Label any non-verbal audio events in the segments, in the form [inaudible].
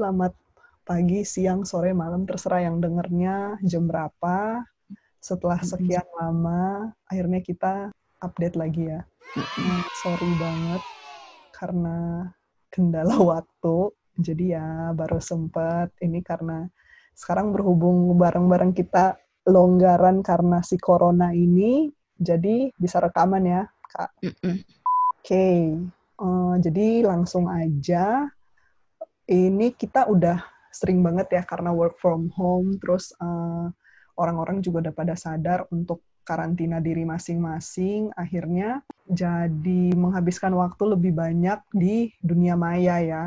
selamat pagi, siang, sore, malam, terserah yang dengernya jam berapa. Setelah sekian lama, akhirnya kita update lagi ya. Nah, sorry banget karena kendala [laughs] waktu. Jadi ya baru sempet ini karena sekarang berhubung bareng-bareng kita longgaran karena si corona ini, jadi bisa rekaman ya, Kak. Oke, okay. uh, jadi langsung aja. Ini kita udah sering banget ya karena work from home, terus orang orang-orang juga udah pada sadar untuk karantina diri masing-masing, akhirnya jadi menghabiskan waktu lebih banyak di dunia maya ya,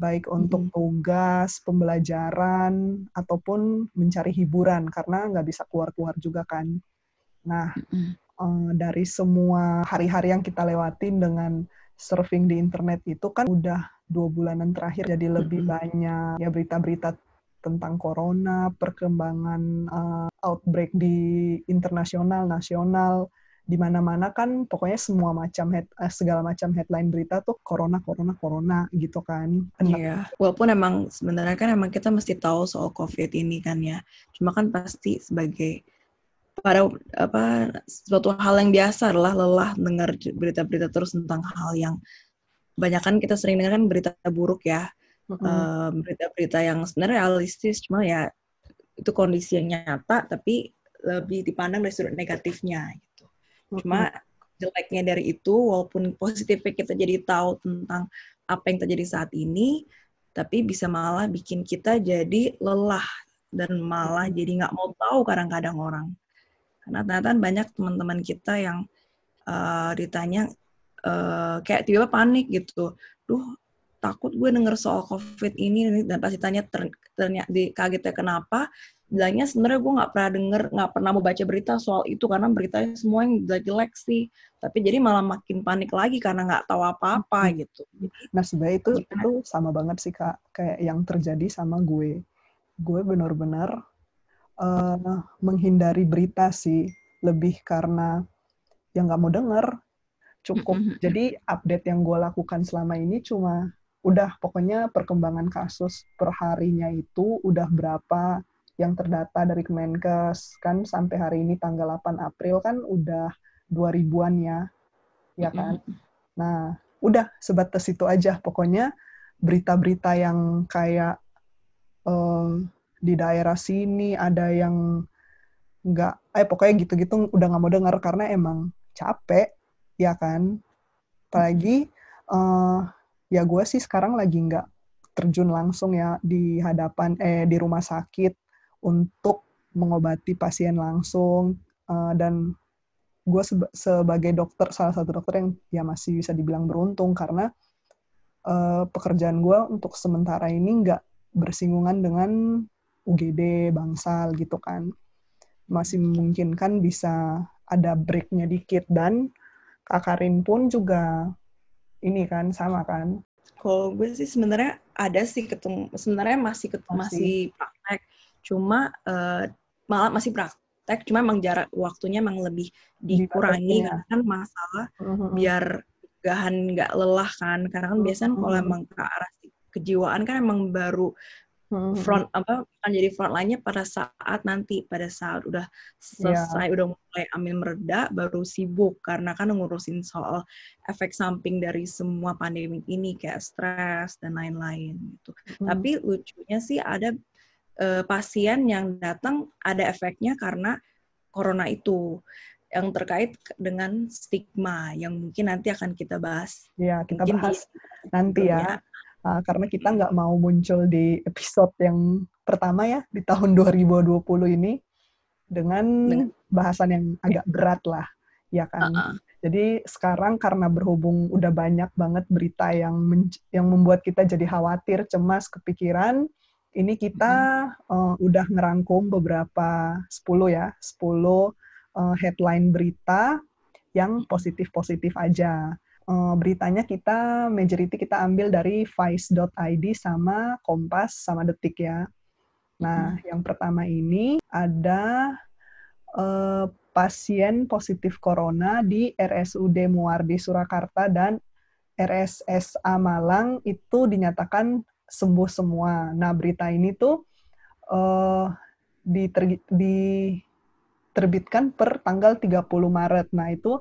baik untuk tugas, pembelajaran, ataupun mencari hiburan, karena nggak bisa keluar-keluar juga kan. Nah, mm-hmm. dari semua hari-hari yang kita lewatin dengan surfing di internet itu kan udah dua bulanan terakhir jadi lebih banyak ya berita-berita tentang corona, perkembangan uh, outbreak di internasional, nasional, di mana-mana kan pokoknya semua macam head, uh, segala macam headline berita tuh corona, corona, corona gitu kan. Iya, walaupun emang sebenarnya kan emang kita mesti tahu soal COVID ini kan ya. Cuma kan pasti sebagai pada apa suatu hal yang biasa adalah lelah dengar berita-berita terus tentang hal yang banyak kan kita sering dengar kan berita buruk ya mm-hmm. berita-berita yang sebenarnya realistis cuma ya itu kondisi yang nyata tapi lebih dipandang dari sudut negatifnya gitu mm-hmm. cuma jeleknya dari itu walaupun positifnya kita jadi tahu tentang apa yang terjadi saat ini tapi bisa malah bikin kita jadi lelah dan malah jadi nggak mau tahu kadang-kadang orang karena ternyata banyak teman-teman kita yang uh, ditanya uh, kayak tiba-tiba panik gitu. Duh takut gue denger soal COVID ini dan pasti tanya ter, ternyata di kagetnya kenapa bilangnya sebenarnya gue nggak pernah denger nggak pernah mau baca berita soal itu karena beritanya semua yang jelek sih. Tapi jadi malah makin panik lagi karena nggak tahu apa-apa hmm. gitu. Nah sebenarnya itu Gimana? itu sama banget sih kak. Kayak yang terjadi sama gue. Gue benar-benar uh, menghindari berita sih. Lebih karena yang nggak mau denger cukup. Jadi update yang gue lakukan selama ini cuma udah pokoknya perkembangan kasus per harinya itu udah berapa yang terdata dari Kemenkes. Kan sampai hari ini tanggal 8 April kan udah 2000-an ya. Ya kan? Nah, udah sebatas itu aja. Pokoknya berita-berita yang kayak um, di daerah sini ada yang nggak eh pokoknya gitu-gitu udah nggak mau dengar karena emang capek ya kan? Apalagi uh, ya gue sih sekarang lagi nggak terjun langsung ya di hadapan eh di rumah sakit untuk mengobati pasien langsung uh, dan gue seba sebagai dokter salah satu dokter yang ya masih bisa dibilang beruntung karena uh, pekerjaan gue untuk sementara ini nggak bersinggungan dengan UGD bangsal gitu kan masih memungkinkan bisa ada breaknya dikit dan Kak Karin pun juga ini kan sama kan? Kalau gue sih sebenarnya ada sih ketemu sebenarnya masih ketemu, masih. masih praktek. Cuma uh, malah masih praktek, cuma emang jarak waktunya emang lebih dikurangi karena kan masalah uh-huh. biar gahan nggak lelah kan. Karena kan biasanya uh-huh. kalau emang ke arah kejiwaan kan emang baru hmm. front apa akan jadi front line-nya pada saat nanti pada saat udah selesai yeah. udah mulai ambil mereda baru sibuk karena kan ngurusin soal efek samping dari semua pandemi ini kayak stres dan lain-lain gitu. Hmm. Tapi lucunya sih ada uh, pasien yang datang ada efeknya karena corona itu yang terkait dengan stigma yang mungkin nanti akan kita bahas. Ya, kita mungkin bahas di, nanti ya uh, karena kita nggak mau muncul di episode yang pertama ya di tahun 2020 ini dengan bahasan yang agak berat lah, ya kan. Uh -uh. Jadi sekarang karena berhubung udah banyak banget berita yang yang membuat kita jadi khawatir, cemas, kepikiran, ini kita uh, udah ngerangkum beberapa 10 ya, 10 uh, headline berita yang positif-positif aja uh, beritanya kita majority kita ambil dari vice.id sama Kompas sama Detik ya. Nah, hmm. yang pertama ini ada uh, pasien positif corona di RSUD Muardi Surakarta dan RSSA Malang itu dinyatakan sembuh semua. Nah, berita ini tuh uh, diterbitkan per tanggal 30 Maret. Nah, itu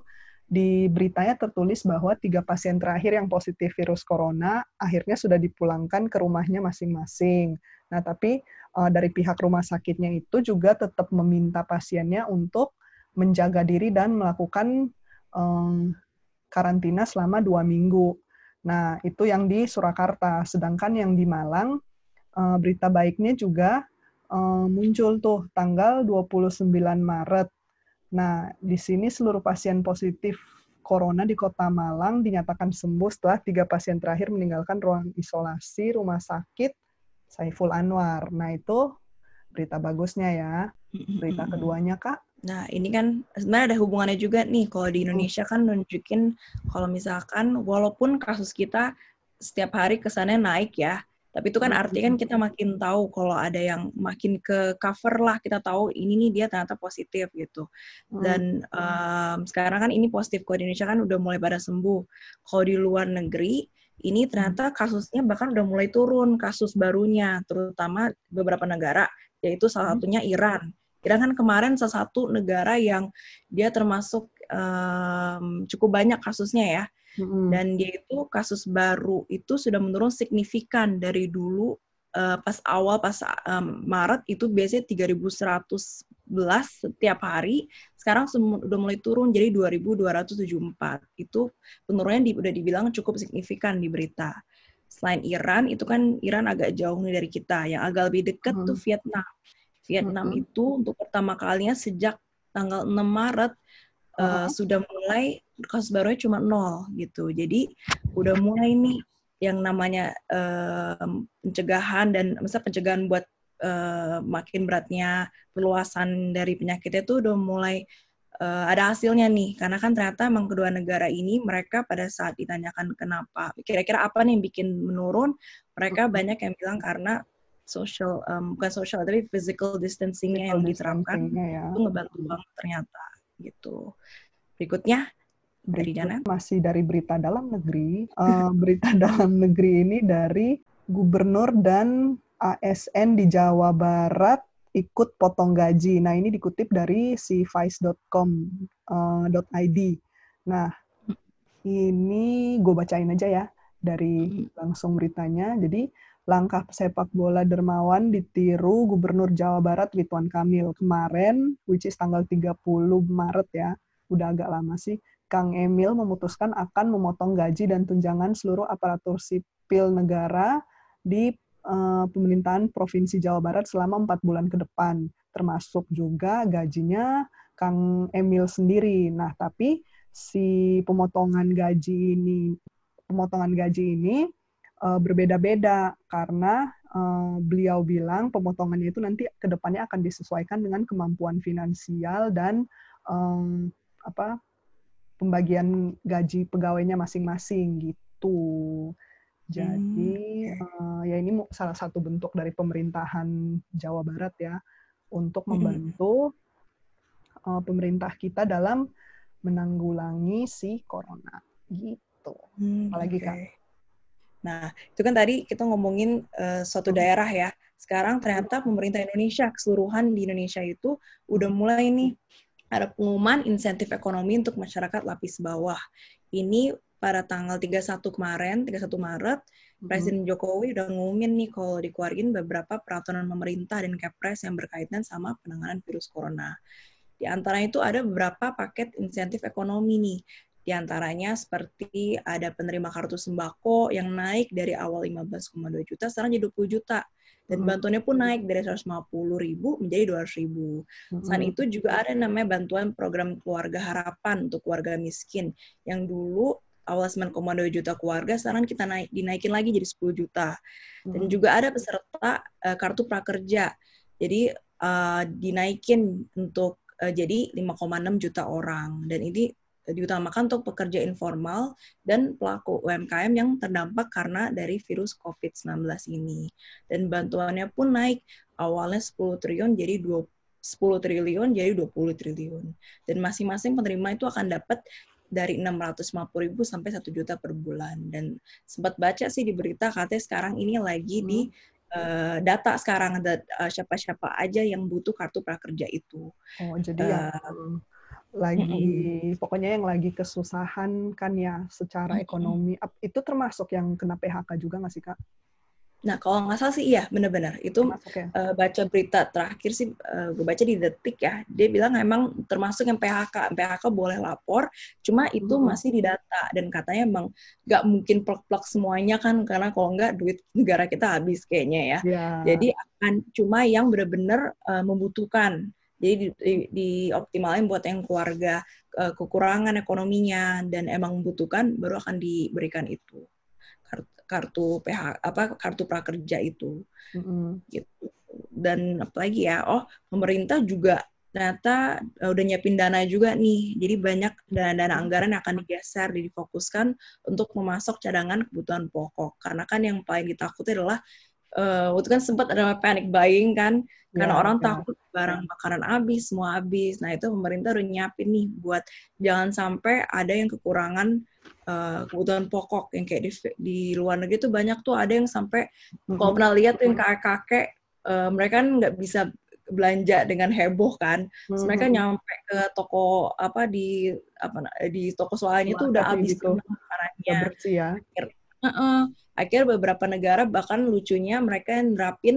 di beritanya tertulis bahwa tiga pasien terakhir yang positif virus corona akhirnya sudah dipulangkan ke rumahnya masing-masing. Nah, tapi uh, dari pihak rumah sakitnya itu juga tetap meminta pasiennya untuk menjaga diri dan melakukan um, karantina selama dua minggu. Nah, itu yang di Surakarta. Sedangkan yang di Malang, uh, berita baiknya juga uh, muncul tuh tanggal 29 Maret Nah, di sini seluruh pasien positif corona di Kota Malang dinyatakan sembuh setelah tiga pasien terakhir meninggalkan ruang isolasi rumah sakit Saiful Anwar. Nah, itu berita bagusnya ya. Berita keduanya, Kak? Nah, ini kan sebenarnya ada hubungannya juga nih. Kalau di Indonesia kan nunjukin kalau misalkan walaupun kasus kita setiap hari kesannya naik ya, tapi itu kan artinya kan kita makin tahu kalau ada yang makin ke cover lah, kita tahu ini nih dia ternyata positif gitu. Dan um, sekarang kan ini positif kok di Indonesia kan udah mulai pada sembuh. Kalau di luar negeri ini ternyata kasusnya bahkan udah mulai turun kasus barunya, terutama beberapa negara, yaitu salah satunya Iran. Iran kan kemarin salah satu negara yang dia termasuk um, cukup banyak kasusnya ya dan dia itu kasus baru itu sudah menurun signifikan dari dulu uh, pas awal pas um, Maret itu biasanya 3.111 setiap hari. Sekarang sudah mulai turun jadi 2.274. Itu penurunannya di, udah dibilang cukup signifikan di berita. Selain Iran, itu kan Iran agak jauh nih dari kita. Yang agak lebih dekat hmm. tuh Vietnam. Vietnam hmm. itu untuk pertama kalinya sejak tanggal 6 Maret uh, sudah mulai kasus barunya cuma nol gitu. Jadi udah mulai nih yang namanya uh, pencegahan dan masa pencegahan buat uh, makin beratnya perluasan dari penyakitnya itu udah mulai uh, ada hasilnya nih karena kan ternyata emang kedua negara ini mereka pada saat ditanyakan kenapa kira-kira apa nih yang bikin menurun mereka banyak yang bilang karena social um, bukan social tapi physical distancingnya yang diterapkan ya. itu ngebantu banget ternyata gitu. Berikutnya dari Jana. Masih dari berita dalam negeri. Uh, [laughs] berita dalam negeri ini dari gubernur dan ASN di Jawa Barat ikut potong gaji. Nah, ini dikutip dari si vice.com.id. Uh, .id. nah, ini gue bacain aja ya dari langsung beritanya. Jadi, langkah sepak bola dermawan ditiru Gubernur Jawa Barat Ridwan Kamil kemarin, which is tanggal 30 Maret ya, udah agak lama sih, Kang Emil memutuskan akan memotong gaji dan tunjangan seluruh aparatur sipil negara di uh, pemerintahan Provinsi Jawa Barat selama empat bulan ke depan, termasuk juga gajinya Kang Emil sendiri. Nah, tapi si pemotongan gaji ini, pemotongan gaji ini uh, berbeda-beda karena uh, beliau bilang pemotongannya itu nanti ke depannya akan disesuaikan dengan kemampuan finansial dan um, apa pembagian gaji pegawainya masing-masing gitu. Jadi hmm. uh, ya ini salah satu bentuk dari pemerintahan Jawa Barat ya untuk hmm. membantu hmm. uh, pemerintah kita dalam menanggulangi si corona gitu. Hmm, Apalagi okay. kak? Nah, itu kan tadi kita ngomongin uh, suatu hmm. daerah ya. Sekarang ternyata pemerintah Indonesia, keseluruhan di Indonesia itu udah mulai nih ada pengumuman insentif ekonomi untuk masyarakat lapis bawah. Ini pada tanggal 31 kemarin, 31 Maret, hmm. Presiden Jokowi udah ngumumin nih kalau dikeluarin beberapa peraturan pemerintah dan Kepres yang berkaitan sama penanganan virus corona. Di antara itu ada beberapa paket insentif ekonomi nih. Di antaranya seperti ada penerima kartu sembako yang naik dari awal 15,2 juta sekarang jadi 20 juta. Dan hmm. bantuannya pun naik dari 150 ribu menjadi 200 ribu. Hmm. Selain itu juga ada namanya bantuan program keluarga harapan untuk keluarga miskin yang dulu awal 9,2 juta keluarga, sekarang kita naik dinaikin lagi jadi 10 juta. Dan hmm. juga ada peserta uh, kartu prakerja. Jadi uh, dinaikin untuk uh, jadi 5,6 juta orang. Dan ini diutamakan untuk pekerja informal dan pelaku UMKM yang terdampak karena dari virus COVID-19 ini. Dan bantuannya pun naik awalnya 10 triliun jadi 20 10 triliun jadi 20 triliun. Dan masing-masing penerima itu akan dapat dari 650 ribu sampai 1 juta per bulan. Dan sempat baca sih di berita katanya sekarang ini lagi hmm. di uh, data sekarang ada uh, siapa-siapa aja yang butuh kartu prakerja itu. Oh, jadi uh, yang lagi pokoknya yang lagi kesusahan kan ya secara ekonomi itu termasuk yang kena PHK juga nggak sih kak? Nah, kalau nggak salah sih iya, benar-benar. Itu ya? uh, baca berita terakhir sih, uh, gue baca di Detik ya, dia bilang emang termasuk yang PHK. PHK boleh lapor, cuma itu hmm. masih di data. Dan katanya emang nggak mungkin plek-plek semuanya kan, karena kalau nggak duit negara kita habis kayaknya ya. Yeah. Jadi akan cuma yang benar-benar uh, membutuhkan. Jadi di, di, dioptimalin buat yang keluarga uh, kekurangan ekonominya dan emang membutuhkan, baru akan diberikan itu. Kartu PH apa kartu prakerja itu. Mm-hmm. gitu. Dan apalagi ya oh pemerintah juga ternyata uh, udah nyiapin dana juga nih. Jadi banyak dana-dana anggaran yang akan digeser difokuskan untuk memasok cadangan kebutuhan pokok. Karena kan yang paling ditakuti adalah uh, waktu kan sempat ada panic buying kan karena ya, orang ya. takut barang makanan habis semua habis nah itu pemerintah udah nyiapin nih buat jangan sampai ada yang kekurangan uh, kebutuhan pokok yang kayak di, di luar negeri tuh banyak tuh ada yang sampai mm-hmm. kalau pernah lihat tuh yang kakek-kakek uh, mereka kan nggak bisa belanja dengan heboh kan, mm-hmm. mereka nyampe ke toko apa di apa di toko swalayan itu udah habis gitu. makanannya. Bersih ya. Akhir, uh -uh, akhir beberapa negara bahkan lucunya mereka yang nerapin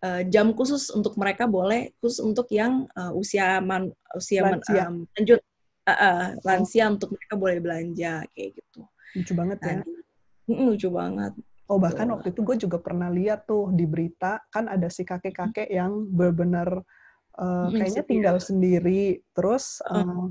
uh, jam khusus untuk mereka boleh khusus untuk yang uh, usia man, usia lanjut um, lanjut uh, uh, lansia oh. untuk mereka boleh belanja kayak gitu. Lucu banget ya. Nah, lucu banget. Oh bahkan waktu itu gue juga pernah lihat tuh di berita kan ada si kakek-kakek yang benar-benar uh, kayaknya tinggal sendiri, terus uh,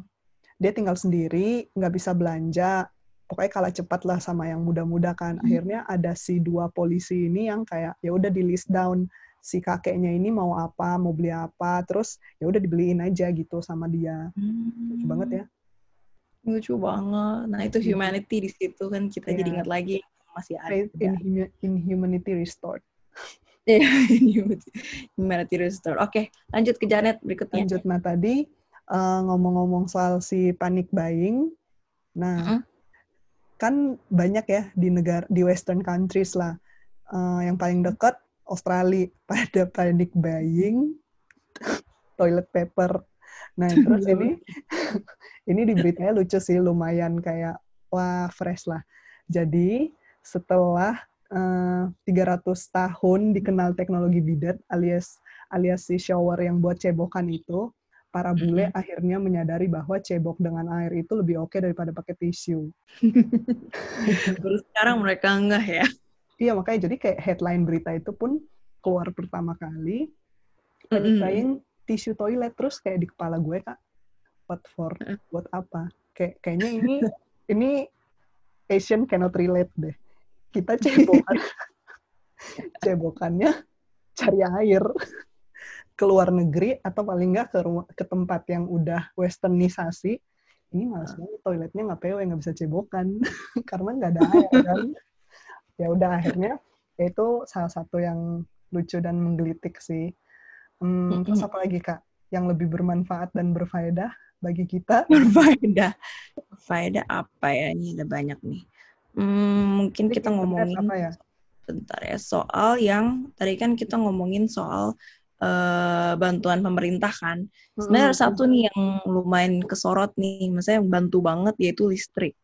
dia tinggal sendiri nggak bisa belanja, pokoknya kalah cepat lah sama yang muda-muda kan. Akhirnya ada si dua polisi ini yang kayak ya udah di list down si kakeknya ini mau apa, mau beli apa, terus ya udah dibeliin aja gitu sama dia. Hmm. Lucu banget ya. Lucu banget. Nah, itu iya. humanity di situ kan kita yeah. jadi ingat lagi masih ada. In, in humanity restored. [laughs] Iya, humanity restored. Oke, lanjut ke Janet berikutnya. Lanjut, nah tadi uh, ngomong-ngomong soal si panic buying, nah uh -huh. Kan banyak ya di negara di Western countries lah. Uh, yang paling dekat Australia [laughs] pada panic buying [laughs] toilet paper. Nah, terus ini [laughs] ini di beritanya lucu sih, lumayan kayak wah fresh lah. Jadi, setelah uh, eh, 300 tahun dikenal teknologi bidet alias alias si shower yang buat cebokan itu, para bule mm-hmm. akhirnya menyadari bahwa cebok dengan air itu lebih oke okay daripada pakai tisu. [laughs] Terus sekarang mereka enggak ya? Iya makanya jadi kayak headline berita itu pun keluar pertama kali mm -hmm. tisu toilet terus kayak di kepala gue kak what for buat apa kayak kayaknya ini ini Asian cannot relate deh kita cebokan [laughs] cebokannya cari air ke luar negeri atau paling nggak ke rumah, ke tempat yang udah westernisasi ini malas banget toiletnya nggak pewe nggak bisa cebokan [laughs] karena nggak ada air kan [laughs] ya udah akhirnya itu salah satu yang lucu dan menggelitik sih. Hmm. Terus apa lagi kak? Yang lebih bermanfaat dan berfaedah bagi kita? [laughs] Berfaedah. Faedah apa ya? Ini ada banyak nih. Hmm, mungkin kita ngomongin apa ya? Bentar ya. Soal yang tadi kan kita ngomongin soal uh, bantuan pemerintah kan. Sebenarnya ada satu nih yang lumayan kesorot nih, maksudnya yang bantu banget yaitu listrik.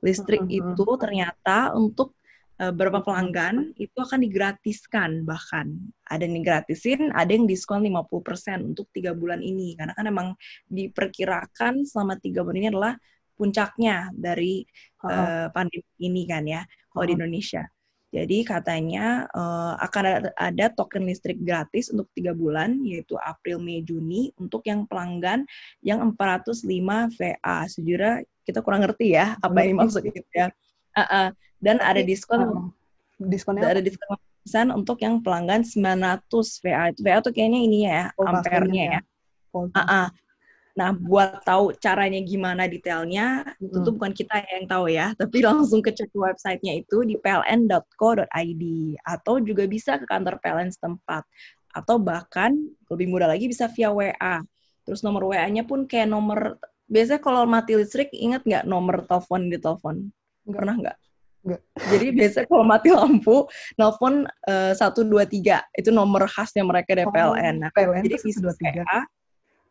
Listrik mm-hmm. itu ternyata untuk uh, beberapa pelanggan itu akan digratiskan bahkan ada yang digratisin ada yang diskon 50% untuk tiga bulan ini karena kan emang diperkirakan selama tiga bulan ini adalah puncaknya dari uh, pandemi ini kan ya kalau di Indonesia jadi katanya uh, akan ada, ada token listrik gratis untuk tiga bulan, yaitu April, Mei, Juni, untuk yang pelanggan yang 405 VA. Sejujurnya kita kurang ngerti ya apa yang dimaksud itu ya. Uh, uh, dan ada diskon diskonnya ada diskon persen untuk yang pelanggan 900 VA. VA itu kayaknya ininya ya, oh, ampernya ya. ya. Uh -uh. Nah, buat tahu caranya gimana detailnya, hmm. tentu bukan kita yang tahu ya, [laughs] tapi langsung ke cek websitenya itu di pln.co.id atau juga bisa ke kantor PLN setempat atau bahkan lebih mudah lagi bisa via WA. Terus nomor WA-nya pun kayak nomor biasanya kalau mati listrik ingat nggak nomor telepon di telepon? Pernah nggak? Jadi [laughs] biasanya kalau mati lampu, nelpon eh, satu dua tiga itu nomor khasnya mereka dari Oh, PLN. Nah, PLN jadi tuh bisa 123. WA,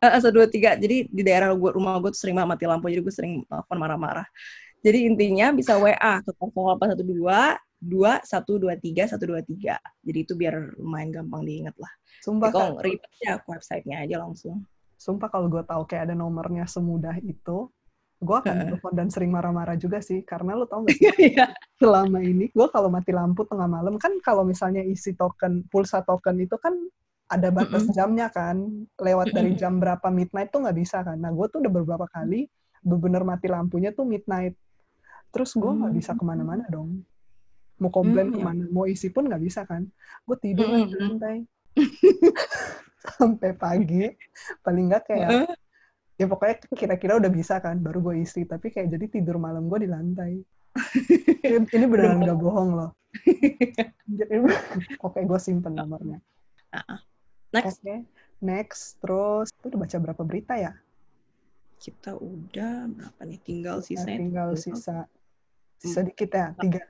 eh, satu dua tiga. Jadi di daerah gua, rumah gue tuh sering banget mati lampu, jadi gue sering telepon marah-marah. Jadi intinya bisa WA ke 0812 dua satu dua tiga satu dua tiga. Jadi itu biar lumayan gampang diingat lah. Sumpah, kalau ribet ya websitenya aja langsung. sumpah kalau gue tahu kayak ada nomornya semudah itu, gue akan telepon dan sering marah-marah juga sih. Karena lo tau gak sih, [laughs] selama ini gue kalau mati lampu tengah malam kan kalau misalnya isi token pulsa token itu kan ada batas Mm-mm. jamnya kan lewat dari Mm-mm. jam berapa midnight tuh nggak bisa kan. Nah gue tuh udah beberapa kali bener mati lampunya tuh midnight. Terus gue nggak bisa Hmm. ke mana-mana dong. Mau komplain Hmm, ya. ke mana mau isi pun nggak bisa kan. Gue tidur di lantai. [laughs] Sampai pagi paling nggak kayak ya pokoknya kira-kira udah bisa kan baru gue isi. Tapi kayak jadi tidur malam gue di lantai. [laughs] Ini, beneran nggak bohong loh. [laughs] Oke gue simpen nomornya Next, oke next terus itu udah baca berapa berita ya kita udah berapa nih? Tinggal Nah, sisanya. tinggal sisa sisa dikit ya tiga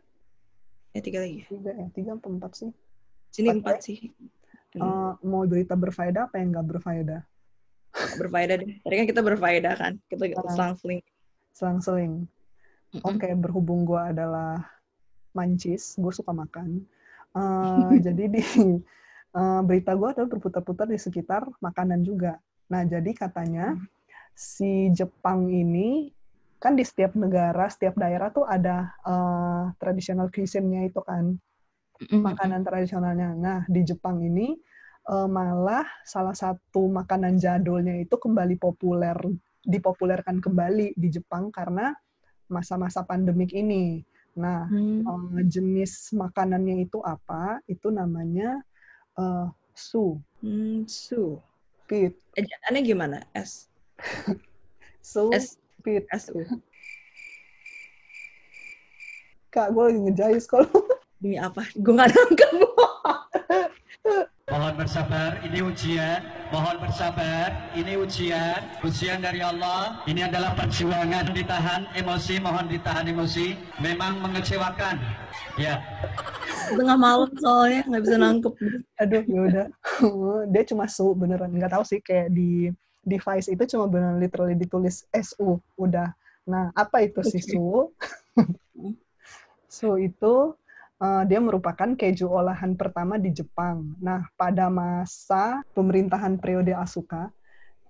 Ya tiga lagi. tiga ya tiga apa empat sih Sini Empat, empat sih. Hmm, Eh, mau berita berfaedah apa yang nggak berfaedah berfaedah deh. Tadi kan kita berfaedah kan. Kita Ah. selang-seling. selang-seling. Oke, berhubung gue adalah mancis, gue suka makan. Eh, [laughs] jadi di eh, berita gue adalah berputar-putar di sekitar makanan juga. Nah, jadi katanya si Jepang ini kan di setiap negara, setiap daerah tuh ada eh, traditional cuisine-nya itu kan, makanan tradisionalnya. Nah, di Jepang ini eh, malah salah satu makanan jadulnya itu kembali populer, dipopulerkan kembali di Jepang karena masa-masa pandemik ini. Nah, Hmm. jenis makanannya itu apa? Itu namanya eh, su, Hmm, su. pit, Ejaannya gimana? S. [laughs] su, S. pit. S. U. Kak, gue lagi ngejayus kalau Demi apa? Gue gak nangkep. Mohon bersabar, ini ujian. Mohon bersabar, ini ujian. Ujian dari Allah. Ini adalah perjuangan. Ditahan emosi, mohon ditahan emosi. Memang mengecewakan. Ya, Tengah malam soalnya nggak bisa nangkep. aduh ya udah. [laughs] Dia cuma su beneran nggak tahu sih kayak di device itu cuma beneran literally ditulis SU udah. Nah, apa itu si su? [laughs] su itu eh, dia merupakan keju olahan pertama di Jepang. Nah, pada masa pemerintahan periode Asuka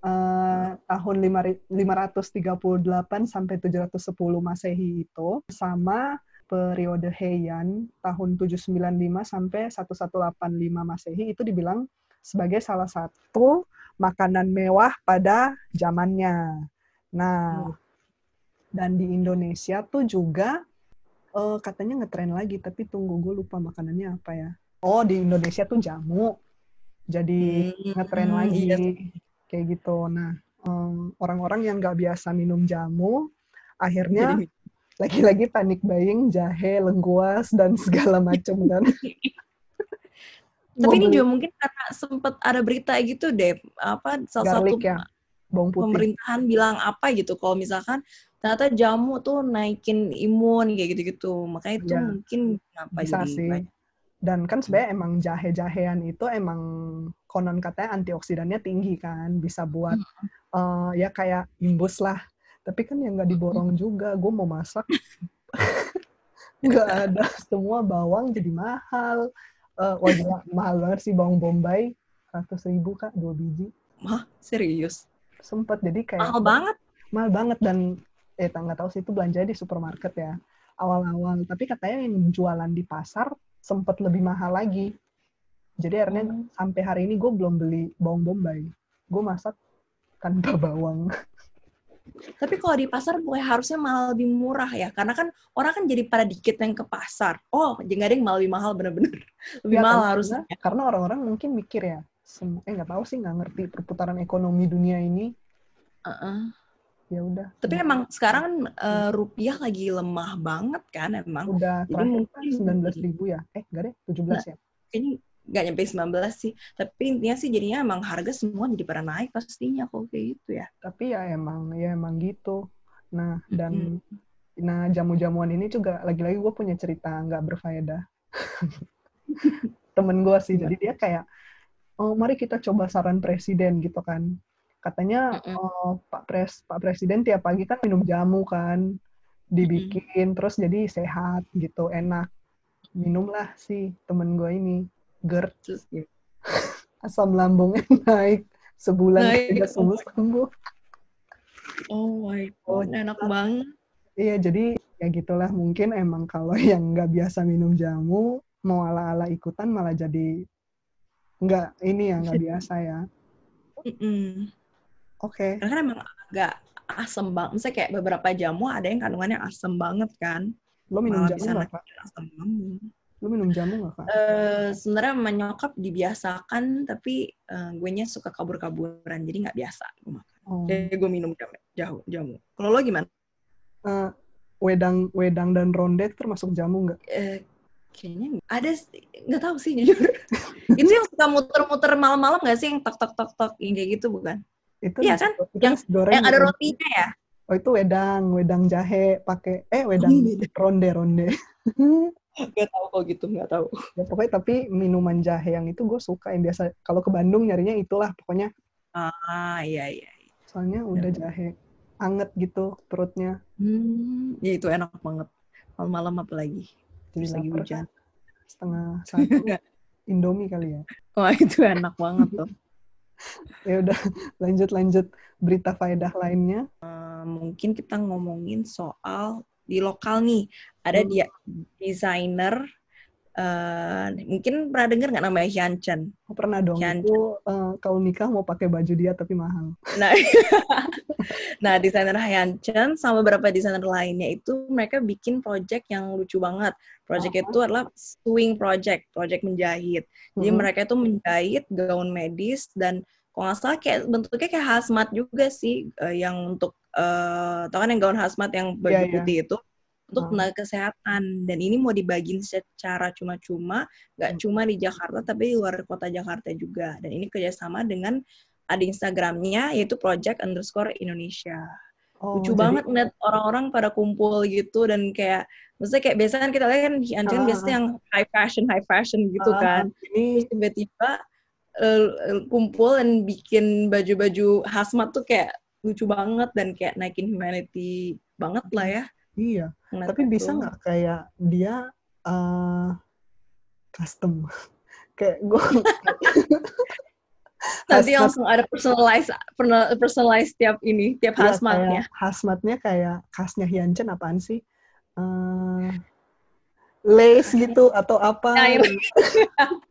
eh, tahun lima- 538 sampai 710 Masehi itu sama periode Heian tahun 795 sampai 1185 Masehi itu dibilang sebagai salah satu makanan mewah pada zamannya. Nah, dan di Indonesia tuh juga eh, katanya ngetren lagi, tapi tunggu gue lupa makanannya apa ya. Oh, di Indonesia tuh jamu. Jadi ngetren Hmm, lagi iya. kayak gitu. Nah, em, orang-orang yang nggak biasa minum jamu akhirnya Jadi, lagi-lagi panik buying jahe, lengkuas dan segala [laughs] macam kan. tapi ini juga mungkin karena sempet ada berita gitu deh. Apa salah garlic satu ya, bawang putih. pemerintahan bilang apa gitu kalau misalkan ternyata jamu tuh naikin imun kayak gitu-gitu makanya itu Iya. mungkin kenapa Bisa jadi sih. banyak. Dan kan sebenarnya emang jahe-jahean itu emang konon katanya antioksidannya tinggi kan, bisa buat eh, ya kayak imbus lah. Tapi kan yang nggak diborong juga, gue mau masak [laughs] nggak ada semua bawang jadi mahal. Eh, wah gila, mahal banget sih bawang bombay, ratus ribu kak dua biji. Hah, serius Sempet jadi kayak mahal banget. Mahal banget dan eh tak- nggak tahu sih itu belanja di supermarket ya awal-awal. Tapi katanya yang jualan di pasar sempat lebih mahal lagi. Jadi akhirnya Hmm. sampai hari ini gue belum beli bawang bombay. Gue masak tanpa [laughs] bawang. Tapi kalau di pasar bukan harusnya malah lebih murah ya. Karena kan orang kan jadi pada dikit yang ke pasar. Oh jadi nggak ada yang malah lebih mahal bener-bener. Lebih Ya, mahal karena- harusnya. karena orang-orang mungkin mikir ya sem- eh nggak tahu sih nggak ngerti perputaran ekonomi dunia ini Heeh. ya udah tapi emang sekarang kan eh, rupiah lagi lemah banget kan emang udah jadi terakhir mungkin sembilan belas ribu ya eh enggak deh 17 ya kayaknya nggak nyampe 19 sih. Tapi intinya sih jadinya emang harga semua jadi pada naik pastinya kalau kayak gitu ya. Tapi ya emang ya emang gitu. Nah, dan Mm-mm. nah jamu-jamuan ini juga lagi-lagi gue punya cerita nggak berfaedah. [laughs] Temen gue sih, jadi dia kayak, oh mari kita coba saran presiden gitu kan. Katanya oh, Pak Pres Pak Presiden tiap pagi kan minum jamu kan, dibikin terus jadi sehat gitu, enak. Minumlah si temen gue ini, GERD, gitu. [laughs] asam lambungnya [laughs] naik sebulan Naik. tidak sembuh sembuh. Oh my god, enak banget. Iya, jadi ya gitulah. Mungkin emang kalau yang nggak biasa minum jamu, mau ala-ala ikutan malah jadi nggak ini ya nggak biasa ya. [laughs] Mm-mm. Oke, Karena kan emang agak asem banget. Misalnya kayak beberapa jamu ada yang kandungannya asem banget kan. lo minum Malah jamu nggak kak? Lo minum jamu nggak kak? Eh, sebenarnya menyokap dibiasakan tapi eh, gue nya suka kabur-kaburan jadi nggak biasa gue makan. Oh. Jadi gue minum jamu. jamu. jamu. Kalau lo gimana? Eh, wedang, wedang dan ronde termasuk jamu nggak? Eh, kayaknya ada nggak tahu sih jujur. [laughs] itu yang suka muter-muter malam-malam nggak sih yang tok tok tok tok yang kayak gitu bukan? Itu Iya kan? itu Yang- goreng yang ada bukan? rotinya ya? Oh itu wedang, wedang jahe pakai eh wedang iya. ronde ronde. [laughs] Nggak tahu kok gitu nggak tahu. ya pokoknya tapi minuman jahe yang itu gue suka yang biasa kalau ke Bandung nyarinya itulah pokoknya Ah iya iya. soalnya udah jahe anget gitu perutnya Hmm, ya itu enak banget. Malam-malam apalagi. Terus lagi hujan. Setengah satu [laughs] Indomie kali ya Wah itu enak banget tuh. [laughs] ya udah lanjut lanjut berita faedah lainnya Eh, mungkin kita ngomongin soal di lokal nih ada Hmm. dia desainer eh mungkin pernah dengar nggak namanya Hyun Chen? oh, pernah dong Yan- itu eh, kalau nikah mau pakai baju dia tapi mahal Nah, [laughs] nah desainer Hyun Chen sama beberapa desainer lainnya itu mereka bikin project yang lucu banget. Project Oh. itu adalah sewing project, project menjahit. Jadi Mhm. mereka itu menjahit gaun medis dan kalau nggak salah kayak bentuknya kayak hazmat juga sih eh, yang untuk eh tau kan yang gaun hazmat yang baju Iya, iya. putih itu untuk Hmm. tenaga kesehatan dan ini mau dibagiin secara cuma-cuma nggak Hmm. cuma di Jakarta tapi di luar kota Jakarta juga dan ini kerjasama dengan ada Instagramnya yaitu Project underscore Indonesia oh, lucu jadi- banget ngeliat orang-orang pada kumpul gitu dan kayak maksudnya kayak biasanya kan kita lihat kan Hyunjin Ah. biasanya yang high fashion high fashion gitu Ah, kan ini tiba-tiba eh, kumpul dan bikin baju-baju hazmat tuh kayak lucu banget dan kayak naikin humanity banget lah ya iya ngeliat tapi itu. bisa nggak kayak dia eh, custom [laughs] kayak gue [laughs] nanti langsung ada personalize personalize tiap ini tiap Iya, hazmatnya kayak hazmatnya kayak khasnya Hyunchen apaan sih? Eh, lace gitu atau apa? Nah. [laughs]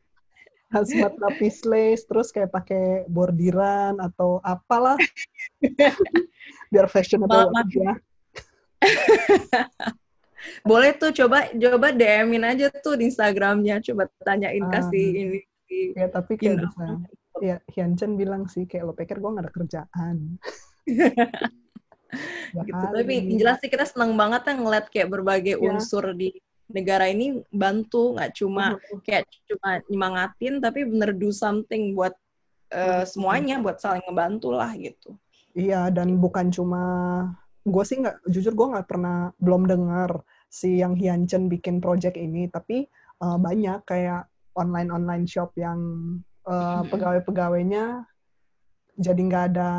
Hazmat lapis lace, terus kayak pakai bordiran atau apalah. Biar fashionable Malah- aja. [laughs] boleh tuh coba coba DM-in aja tuh di Instagramnya coba tanyain Ah. kasih ini Ya tapi kayak bisa. Ya, Hyunchen bilang sih kayak lo pikir gue gak ada kerjaan. [laughs] Ya gitu. Tapi yang jelas sih kita senang banget ya ngeliat kayak berbagai Iya. unsur di negara ini bantu nggak cuma kayak cuma nyemangatin tapi bener do something buat Hmm. semuanya buat saling ngebantu lah gitu. Iya, dan bukan cuma gue sih nggak jujur gue nggak pernah belum dengar si yang Hyunchen bikin project ini, tapi uh, banyak kayak online online shop yang uh, Mhm. pegawai-pegawainya jadi nggak ada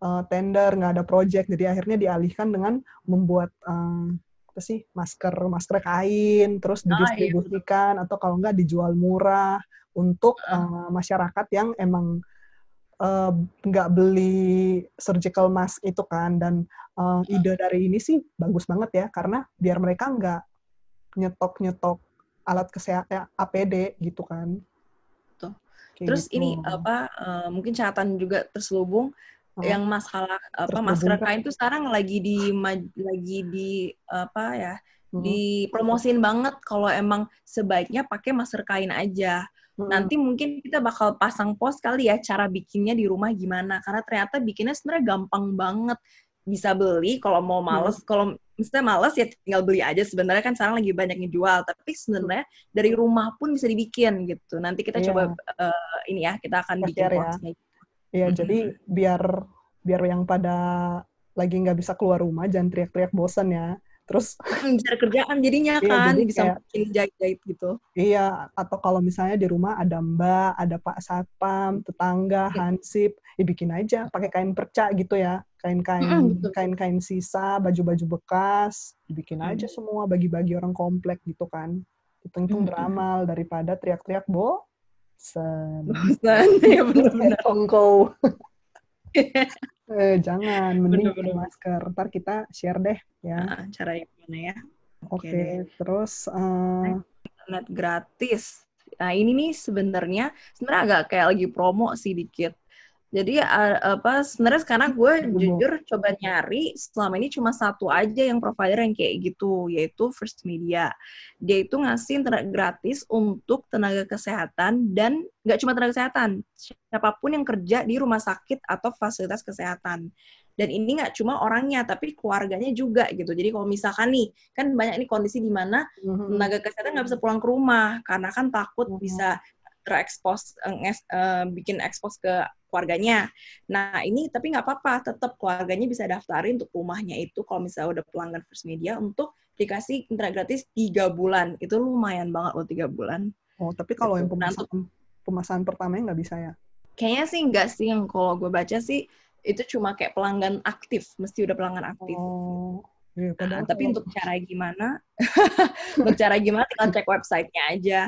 uh, tender, nggak ada project, jadi akhirnya dialihkan dengan membuat um, apa sih masker masker kain, terus iya, didistribusikan atau kalau nggak dijual murah untuk uh, masyarakat yang emang uh, nggak beli surgical mask itu kan dan uh, ide dari ini sih bagus banget ya karena biar mereka nggak nyetok nyetok alat kesehatan APD gitu kan. Kayak Terus gitu. ini apa eh, mungkin catatan juga terselubung Oh, yang masalah apa Terselubung masker kan? kain tuh sekarang lagi di lagi di apa ya mhm, dipromosin banget kalau emang sebaiknya pakai masker kain aja. Mhm. Nanti mungkin kita bakal pasang post kali ya cara bikinnya di rumah gimana karena ternyata bikinnya sebenarnya gampang banget bisa beli kalau mau males kalau misalnya males ya tinggal beli aja sebenarnya kan sekarang lagi banyak yang jual tapi sebenarnya dari rumah pun bisa dibikin gitu nanti kita Iya. coba uh, ini ya kita akan bikin ya. boxnya Iya, Mm-mm. jadi biar biar yang pada lagi nggak bisa keluar rumah jangan teriak-teriak bosan ya. Terus [laughs] ada kerjaan jadinya Iya, kan jadi bisa kayak- bikin jahit-jahit gitu iya atau kalau misalnya di rumah ada Mbak, ada Pak Satpam, tetangga, Iya. hansip, ya bikin aja pakai kain perca gitu ya. Kain-kain kain-kain sisa, baju-baju bekas, dibikin Mm. aja semua bagi-bagi orang komplek gitu kan. Hitung-hitung Mm-mm. beramal daripada teriak-teriak bosan. bosan [laughs] ya benar-benar. [laughs] eh, jangan, mending pakai masker. Ntar kita share deh ya. nah, cara yang mana ya Oke, deh. terus eh, internet gratis. Nah ini nih sebenarnya sebenarnya agak kayak lagi promo sih dikit. Jadi a- apa sebenarnya sekarang gue Promo. jujur coba nyari selama ini cuma satu aja yang provider yang kayak gitu yaitu First Media. Dia itu ngasih internet gratis untuk tenaga kesehatan dan nggak cuma tenaga kesehatan, siapa pun yang kerja di rumah sakit atau fasilitas kesehatan. Dan ini nggak cuma orangnya tapi keluarganya juga gitu. Jadi kalau misalkan nih kan banyak nih kondisi di mana mhm. tenaga kesehatan nggak bisa pulang ke rumah karena kan takut Mhm. bisa terekspos eh, nges- eh, bikin ekspos ke keluarganya. Nah ini tapi nggak apa-apa, tetap keluarganya bisa daftarin untuk rumahnya itu kalau misalnya udah pelanggan First Media untuk dikasih internet gratis tiga bulan. Itu lumayan banget loh tiga bulan. Oh, tapi kalau yang Gitu. Nah, pemasangan pemasangan pertamanya nggak bisa ya? Kayaknya sih nggak sih yang kalau gue baca sih itu cuma kayak pelanggan aktif, mesti udah pelanggan aktif. Oh, iya, Nah, tapi untuk cara gimana, [laughs] untuk cara gimana tinggal cek websitenya aja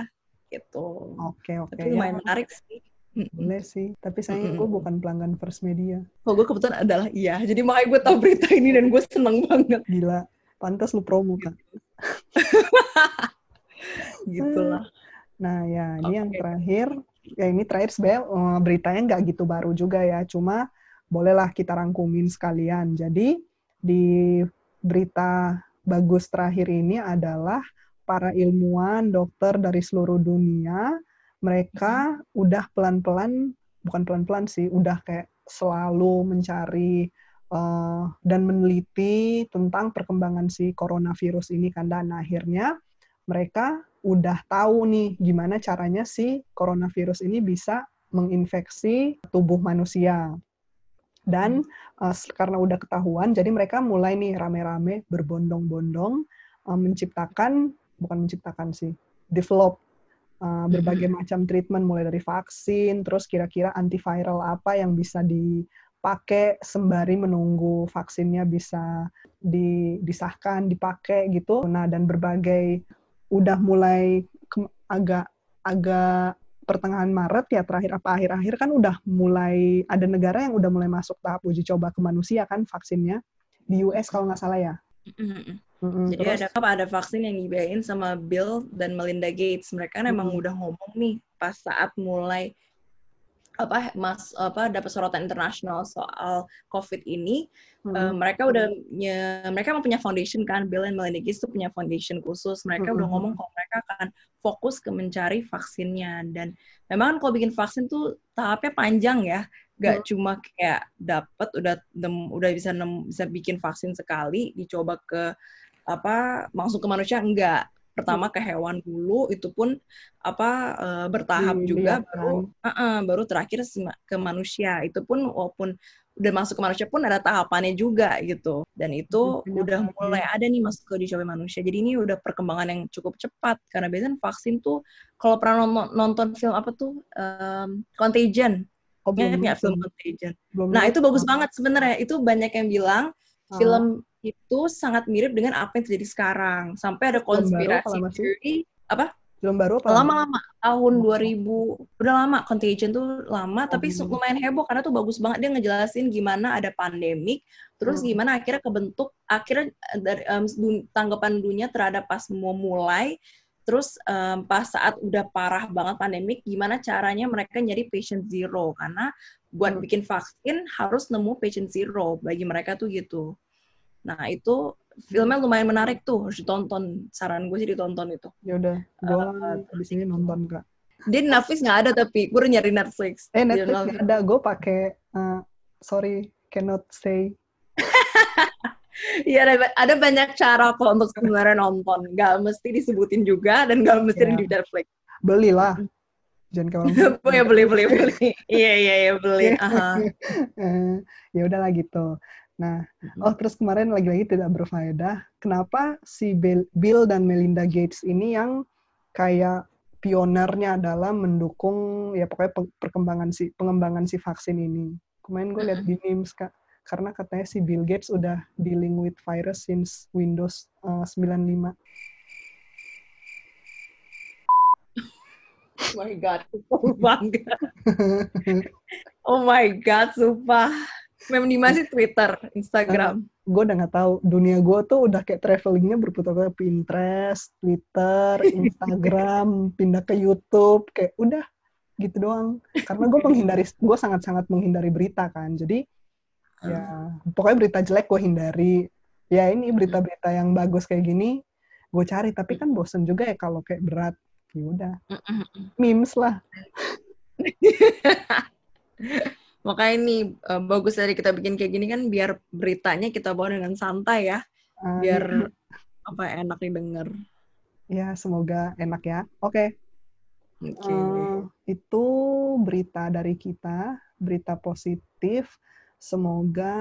gitu. Oke, oke. Tapi ya, lumayan menarik sih. Boleh sih. Tapi sayangnya Mm-mm. gue bukan pelanggan First Media. Kalau gue kebetulan adalah iya. Jadi makanya gue tahu berita ini dan gue seneng banget. Gila, pantas lu promo kan. [laughs] Gitu lah. Nah, ya ini yang Oke. terakhir. Ya ini terakhir sebenarnya eh, beritanya nggak gitu baru juga ya. Cuma bolehlah kita rangkumin sekalian. Jadi di berita bagus terakhir ini adalah para ilmuwan, dokter dari seluruh dunia, mereka udah pelan-pelan, bukan pelan-pelan sih, udah kayak selalu mencari eh, dan meneliti tentang perkembangan si coronavirus ini kan. Dan akhirnya mereka udah tahu nih gimana caranya si coronavirus ini bisa menginfeksi tubuh manusia. Dan eh, karena udah ketahuan, jadi mereka mulai nih rame-rame berbondong-bondong eh, menciptakan, bukan menciptakan sih, develop eh, berbagai macam treatment mulai dari vaksin, terus kira-kira antiviral apa yang bisa dipakai sembari menunggu vaksinnya bisa di- disahkan, dipakai gitu. Nah, dan berbagai udah mulai ke- agak agak pertengahan Maret ya terakhir apa akhir-akhir kan udah mulai ada negara yang udah mulai masuk tahap uji coba ke manusia kan vaksinnya di US kalau nggak salah ya. Mm-mm, Jadi terus- ada apa? Ada vaksin yang dibiayain sama Bill dan Melinda Gates. Mereka kan emang Mm-mm. udah ngomong nih pas saat mulai apa mas apa dapat sorotan internasional soal COVID ini Mm-mm. Eh, mereka udah nye- mereka emang punya foundation kan Bill and Melinda Gates tuh punya foundation khusus mereka udah Mm-mm. ngomong kalau mereka akan fokus ke mencari vaksinnya dan memang kan kalau bikin vaksin tuh tahapnya panjang ya gak Mm. cuma kayak dapat udah nem- udah bisa nem- bisa bikin vaksin sekali dicoba ke apa langsung ke manusia? Enggak. Pertama ke hewan dulu itu pun apa eh, bertahap juga Dilihat, baru uh-uh, baru terakhir ke manusia. Itu pun walaupun udah masuk ke manusia pun ada tahapannya juga gitu. Dan itu Banyak udah mulai ada nih masuk ke uji coba manusia. Jadi ini udah perkembangan yang cukup cepat. Karena biasanya vaksin tuh kalau pernah nonton, nonton film apa tuh? Um, Contagion. Oh, belum nggak film. Contagion? Belum nah itu bagus banget sebenarnya. Itu banyak yang bilang Ah. film itu sangat mirip dengan apa yang terjadi sekarang sampai ada Film baru konspirasi kalau masih? theory apa Film baru apa? lama? lama-lama tahun Oh. 2000 udah lama Contagion tuh lama tapi Hmm. lumayan heboh karena tuh bagus banget dia ngejelasin gimana ada pandemik terus Hmm. gimana akhirnya kebentuk akhirnya dari dun- tanggapan dunia terhadap pas mau mulai terus em, pas saat udah parah banget pandemik gimana caranya mereka nyari patient zero karena buat Hmm. bikin vaksin harus nemu patient zero bagi mereka tuh gitu nah itu filmnya lumayan menarik tuh harus ditonton saran gue sih ditonton itu Ya udah, gue Eh, habis ini nonton kak. dia di Netflix nggak ada tapi gue udah nyari Netflix. Eh Di Netflix nggak ada, gue pakai eh, sorry cannot say. Iya ada, ada banyak cara kok untuk sebenarnya nonton. Gak mesti disebutin juga dan gak mesti Ya. di Netflix. Belilah. Jangan kayak orang ya beli beli beli. Iya iya iya beli. Aha. [laughs] Eh, ya udahlah gitu. Nah, oh terus kemarin lagi-lagi tidak berfaedah. Kenapa si Bill, dan Melinda Gates ini yang kayak pionernya dalam mendukung ya pokoknya pe- perkembangan si pengembangan si vaksin ini. Kemarin gue lihat di memes kak, karena katanya si Bill Gates udah dealing with virus since Windows eh, 95. Oh my god, aku bangga. Oh my god, sumpah. [laughs] Mem di mana sih Twitter, Instagram? gue udah nggak tahu dunia gue tuh udah kayak travelingnya berputar-putar Pinterest, Twitter, [laughs] Instagram, pindah ke YouTube, kayak udah gitu doang. Karena gue menghindari, gue sangat-sangat menghindari berita kan. Jadi ya pokoknya berita jelek gue hindari. Ya ini berita-berita yang bagus kayak gini gue cari. Tapi kan bosen juga ya kalau kayak berat. Ya udah, memes lah. [laughs] Makanya ini eh, bagus dari kita bikin kayak gini kan biar beritanya kita bawa dengan santai ya, Ah, biar apa enak didengar. ya semoga enak ya. Oke. Oke. Eh, itu berita dari kita, berita positif. Semoga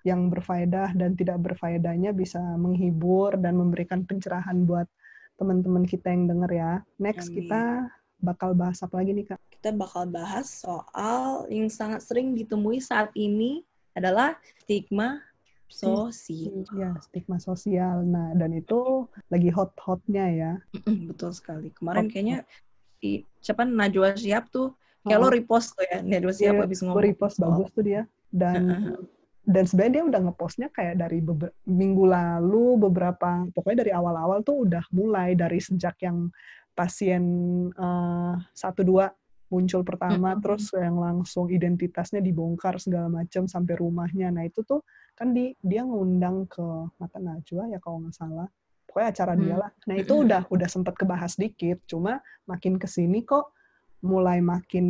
yang berfaedah dan tidak berfaedahnya bisa menghibur dan memberikan pencerahan buat teman-teman kita yang denger ya. Next Amin. kita bakal bahas apa lagi nih Kak? Kita bakal bahas soal yang sangat sering ditemui saat ini adalah stigma sosial. Ya, stigma sosial. Nah, dan itu lagi hot-hotnya ya. Betul sekali. Kemarin Oke. kayaknya si siapa Najwa Shihab tuh kayak lo Oh, repost tuh ya Najwa Iya, habis gue ngomong repost soal- bagus tuh dia. Dan dan sebenarnya dia udah ngepostnya kayak dari beber- minggu lalu beberapa pokoknya dari awal-awal tuh udah mulai dari sejak yang pasien eh, satu dua muncul pertama Mm-mm. terus yang langsung identitasnya dibongkar segala macam sampai rumahnya nah itu tuh kan di dia ngundang ke mata Najwa ya kalau nggak salah pokoknya acara dia Hmm. lah nah itu udah udah sempat kebahas dikit cuma makin ke sini kok mulai makin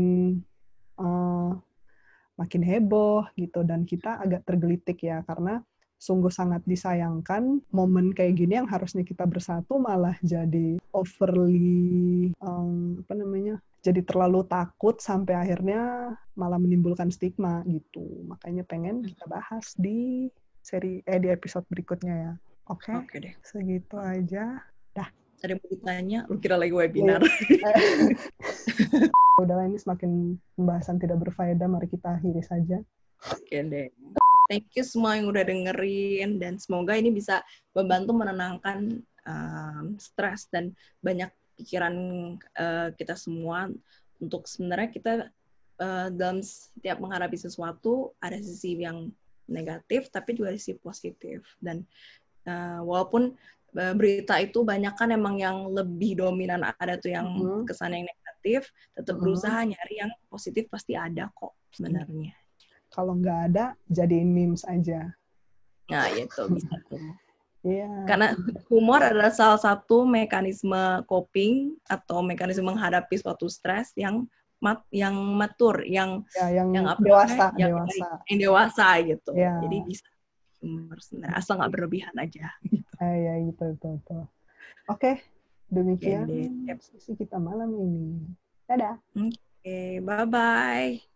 eh, makin heboh gitu dan kita agak tergelitik ya karena sungguh sangat disayangkan momen kayak gini yang harusnya kita bersatu malah jadi overly em, apa namanya jadi terlalu takut sampai akhirnya malah menimbulkan stigma gitu makanya pengen kita bahas di seri eh di episode berikutnya ya oke Oke deh. segitu aja Ada yang mau ditanya? Lu kira lagi webinar? [laughs] udahlah ini semakin pembahasan tidak berfaedah mari kita akhiri saja Oke deh. Thank you semua yang udah dengerin dan semoga ini bisa membantu menenangkan um, stres dan banyak pikiran uh, kita semua untuk sebenarnya kita uh, dalam setiap menghadapi sesuatu ada sisi yang negatif tapi juga sisi positif dan uh, walaupun uh, berita itu banyak kan emang yang lebih dominan ada tuh yang Mhm. kesan yang negatif tetap Mhm. berusaha nyari yang positif pasti ada kok sebenarnya kalau nggak ada jadiin memes aja Nah, itu bisa tuh. [laughs] iya Karena humor adalah salah satu mekanisme coping atau mekanisme menghadapi suatu stres yang mat yang matur, yang ya yang, yang apa dewasa? Yang dewasa yang dewasa gitu. Iya. Jadi bisa humor sebenarnya asal nggak berlebihan aja. eh [laughs] ya gitu betul betul oke demikian Oke deh. Yep. sesi kita malam ini dadah Oke, bye bye.